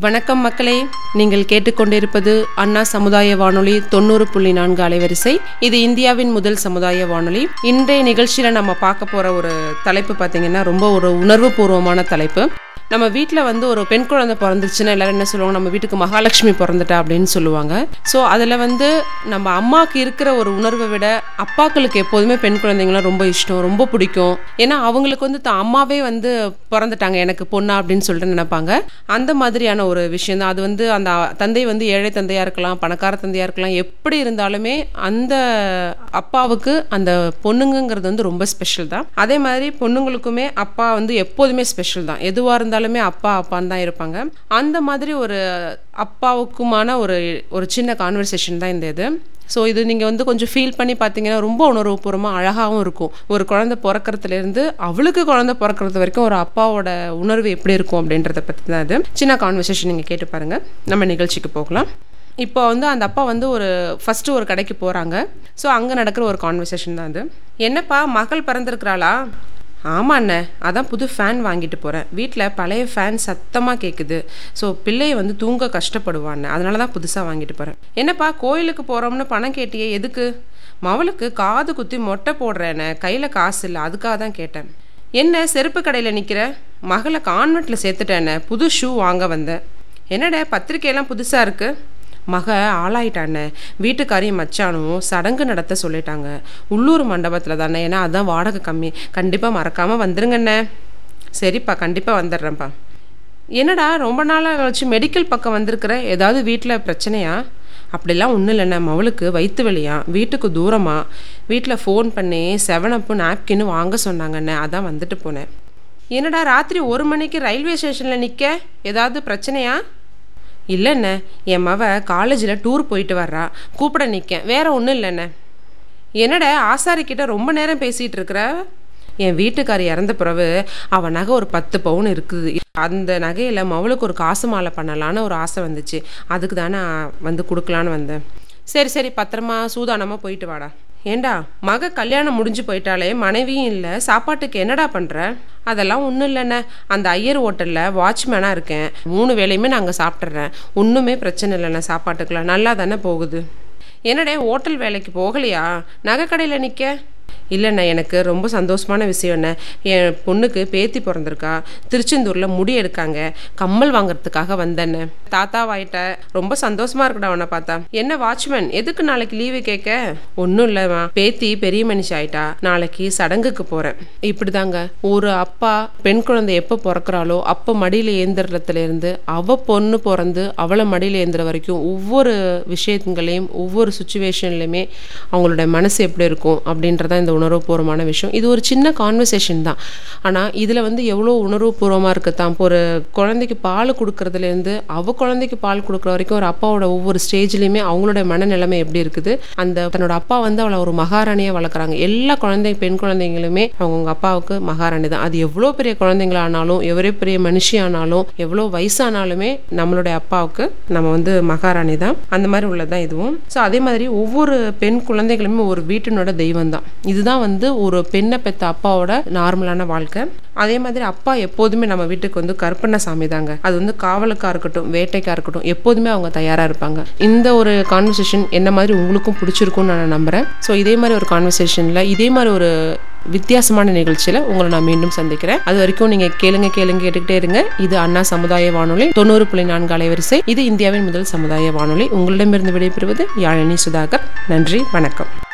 வணக்கம் மக்களே. நீங்கள் கேட்டுக்கொண்டிருப்பது அண்ணா சமுதாய வானொலி தொண்ணூறு புள்ளி நான்கு அலைவரிசை. இது இந்தியாவின் முதல் சமுதாய வானொலி. இன்றைய நிகழ்ச்சியில் நம்ம பார்க்க போகிற ஒரு தலைப்பு பார்த்தீங்கன்னா ரொம்ப ஒரு உணர்வு பூர்வமான தலைப்பு. நம்ம வீட்டில் வந்து ஒரு பெண் குழந்தை பிறந்துச்சுன்னா எல்லாரும் என்ன சொல்லுவாங்க? நம்ம வீட்டுக்கு மகாலட்சுமி பிறந்துட்டா அப்படின்னு சொல்லுவாங்க. ஸோ அதில் வந்து நம்ம அம்மாவுக்கு இருக்கிற ஒரு உணர்வை விட அப்பாக்களுக்கு எப்போதுமே பெண் குழந்தைங்களாம் ரொம்ப இஷ்டம் ரொம்ப பிடிக்கும். ஏன்னா அவங்களுக்கு வந்து தான் அம்மாவே வந்து பிறந்துட்டாங்க எனக்கு பொண்ணா அப்படின்னு சொல்லிட்டு நினைப்பாங்க. அந்த மாதிரியான ஒரு விஷயம் தான் அது வந்து அந்த தந்தை வந்து ஏழை தந்தையாக இருக்கலாம் பணக்கார தந்தையாக இருக்கலாம் எப்படி இருந்தாலுமே அந்த அப்பாவுக்கு அந்த பொண்ணுங்கிறது வந்து ரொம்ப ஸ்பெஷல் தான். அதே மாதிரி பொண்ணுங்களுக்குமே அப்பா வந்து எப்போதுமே ஸ்பெஷல் தான். எதுவாக இருந்தாலுமே அப்பா அப்பான்னு தான் இருப்பாங்க. அந்த மாதிரி ஒரு அப்பாவுக்குமான ஒரு ஒரு சின்ன கான்வர்சேஷன் தான் இந்த இது. ஸோ இது நீங்கள் வந்து கொஞ்சம் ஃபீல் பண்ணி பார்த்தீங்கன்னா ரொம்ப உணர்வுபூர்வமாக அழகாகவும் இருக்கும். ஒரு குழந்தை பிறக்கறதுலேருந்து அவளுக்கு குழந்தை பிறக்கிறது வரைக்கும் ஒரு அப்பாவோட உணர்வு எப்படி இருக்கும் அப்படின்றத பற்றி தான் இது. சின்ன கான்வர்சேஷன் நீங்கள் கேட்டு பாருங்கள் நம்ம நிகழ்ச்சிக்கு போகலாம். இப்போ வந்து அந்த அப்பா வந்து ஒரு ஃபஸ்ட்டு ஒரு கடைக்கு போகிறாங்க ஸோ அங்கே நடக்கிற ஒரு கான்வர்சேஷன் தான் அது. என்னப்பா மகள் பிறந்திருக்கிறாளா? ஆமா அண்ணே அதான் புது ஃபேன் வாங்கிட்டு போகிறேன் வீட்டில் பழைய ஃபேன் சத்தமாக கேட்குது ஸோ பிள்ளையை வந்து தூங்க கஷ்டப்படுவான்னு அதனால தான் புதுசாக வாங்கிட்டு போகிறேன் என்னப்பா கோயிலுக்கு போகிறோம்னு பணம் கேட்டியே எதுக்கு? மவளுக்கு காது குத்தி மொட்டை போடுறேன்னு கையில் காசு இல்லை அதுக்காக தான் கேட்டேன். என்ன செருப்பு கடையில் நிற்கிற மகளை கான்வெண்ட்டில் சேர்த்துட்டேன்னு புது ஷூ வாங்க வந்தேன். என்னடா பத்திரிக்கையெல்லாம் புதுசாக இருக்குது மக ஆளாயிட்டானே. வீட்டுக்காரையும் மச்சானும் சடங்கு நடத்த சொல்லிட்டாங்க. உள்ளூர் மண்டபத்தில் தானே ஏன்னா அதான் வாடகை கம்மி. கண்டிப்பாக மறக்காமல் வந்துருங்கண்ணே. சரிப்பா கண்டிப்பாக வந்துடுறேன்ப்பா. என்னடா ரொம்ப நாளாக கழிச்சு மெடிக்கல் பக்கம் வந்திருக்கிற? ஏதாவது வீட்டில் பிரச்சனையா? அப்படிலாம் ஒன்றும் இல்லைண்ணே. மவளுக்கு வயிற்று வலியா? வீட்டுக்கு தூரமாக வீட்டில் ஃபோன் பண்ணி செவன் அப்பு நாப்கின்னு வாங்க சொன்னாங்கண்ணே. அதான் வந்துட்டு போனேன். என்னடா ராத்திரி ஒரு மணிக்கு ரயில்வே ஸ்டேஷனில் நிற்க ஏதாவது பிரச்சனையா? இல்லைண்ணே என் மவ காலேஜில் டூர் போயிட்டு வர்றா. கூப்பிட நிற்கேன் வேற ஒன்றும் இல்லைண்ணே. என்னடா ஆசாரிக்கிட்ட ரொம்ப நேரம் பேசிகிட்டு இருக்கிற? என் வீட்டுக்காரி இறந்த பிறகு அவன் நகை ஒரு பத்து பவுன் இருக்குது. அந்த நகையில் மவளுக்கு ஒரு காசு மாலை பண்ணலான்னு ஒரு ஆசை வந்துச்சு. அதுக்கு தானே வந்து கொடுக்கலான்னு வந்தேன். சரி சரி பத்திரமா சூதானமாக போயிட்டு வாடா. ஏண்டா மக கல்யாணம் முடிஞ்சு போயிட்டாலே மனைவியும் இல்லை சாப்பாட்டுக்கு என்னடா பண்ணுற அதெல்லாம் ஒன்றும் இல்லைண்ணே. அந்த ஐயர் ஹோட்டலில் வாட்ச்மேனாக இருக்கேன். மூணு வேலையுமே நாங்கள் சாப்பிட்றேன் ஒன்றுமே பிரச்சனை இல்லைண்ணே சாப்பாட்டுக்குலாம். நல்லா தானே போகுது. என்னடே ஹோட்டல் வேலைக்கு போகலையா? நகை கடையில் நிற்க இல்லைண்ணா எனக்கு ரொம்ப சந்தோஷமான விஷயம் என்ன என் பொண்ணுக்கு பேத்தி பிறந்திருக்கா. திருச்செந்தூரில் முடி எடுக்காங்க. கம்மல் வாங்குறதுக்காக வந்தேன்னு தாத்தா வாயிட்ட ரொம்ப சந்தோஷமா இருக்கடா அவனை பார்த்தா. என்ன வாட்ச்மேன் எதுக்கு நாளைக்கு லீவு கேட்க? ஒன்றும் இல்லைம்மா. பேத்தி பெரிய மனுஷி ஆயிட்டா. நாளைக்கு சடங்குக்கு போகிறேன் இப்படிதாங்க. ஒரு அப்பா பெண் குழந்தை எப்போ பிறக்கிறாளோ அப்போ மடியில் ஏந்திரத்துலேருந்து அவ பொண்ணு பிறந்து அவளை மடியில் ஏந்துற வரைக்கும் ஒவ்வொரு விஷயங்களையும் ஒவ்வொரு சுச்சுவேஷன்லையுமே அவங்களோட மனசு எப்படி இருக்கும் அப்படின்றதான் இந்த உணர்வுபூர்வமான விஷயம். இது ஒரு சின்ன கான்வர்சேஷன் தான். ஆனால் இதில் வந்து எவ்வளோ உணர்வுபூர்வமாக இருக்குது தான் ஒரு குழந்தைக்கு பால் கொடுக்கறதுலேருந்து அவ குழந்தைக்கு பால் கொடுக்குற வரைக்கும் ஒரு அப்பாவோட ஒவ்வொரு ஸ்டேஜ்லேயுமே அவங்களோட மனநிலைமை எப்படி இருக்குது? அந்த தன்னோட அப்பா வந்து அவளை ஒரு மகாராணியாக வளர்க்குறாங்க. எல்லா குழந்தை பெண் குழந்தைங்களுமே அவங்கவுங்க அப்பாவுக்கு மகாராணி தான். அது எவ்வளோ பெரிய குழந்தைங்களானாலும் எவ்வளோ பெரிய மனுஷியானாலும் எவ்வளோ வயசானாலுமே நம்மளுடைய அப்பாவுக்கு நம்ம வந்து மகாராணி தான். அந்த மாதிரி உள்ளதான் இதுவும். ஸோ அதே மாதிரி ஒவ்வொரு பெண் குழந்தைகளுமே ஒரு வீட்டினோட தெய்வம் தான். இதுதான் வந்து ஒரு பெண்ணை பெற்ற அப்பாவோட நார்மலான வாழ்க்கை. அதே மாதிரி அப்பா எப்போதுமே நம்ம வீட்டுக்கு வந்து கற்பனை சாமி தாங்க. அது வந்து காவலுக்கா இருக்கட்டும் வேட்டைக்காக இருக்கட்டும் எப்போதுமே அவங்க தயாராக இருப்பாங்க. இந்த ஒரு கான்வர்சேஷன் என்ன மாதிரி உங்களுக்கும் பிடிச்சிருக்கும்னு நான் நம்புறேன். ஸோ இதே மாதிரி ஒரு கான்வர்சேஷனில் இதே மாதிரி ஒரு வித்தியாசமான நிகழ்ச்சியில் உங்களை நான் மீண்டும் சந்திக்கிறேன். அது வரைக்கும் நீங்கள் கேளுங்க கேளுங்க கேட்டுக்கிட்டே இருங்க. இது அண்ணா சமுதாய வானொலி தொண்ணூறு புள்ளி நான்கு அலைவரிசை. இது இந்தியாவின் முதல் சமுதாய வானொலி. உங்களிடமிருந்து விடைபெறுவது யாழினி சுதாகர். நன்றி வணக்கம்.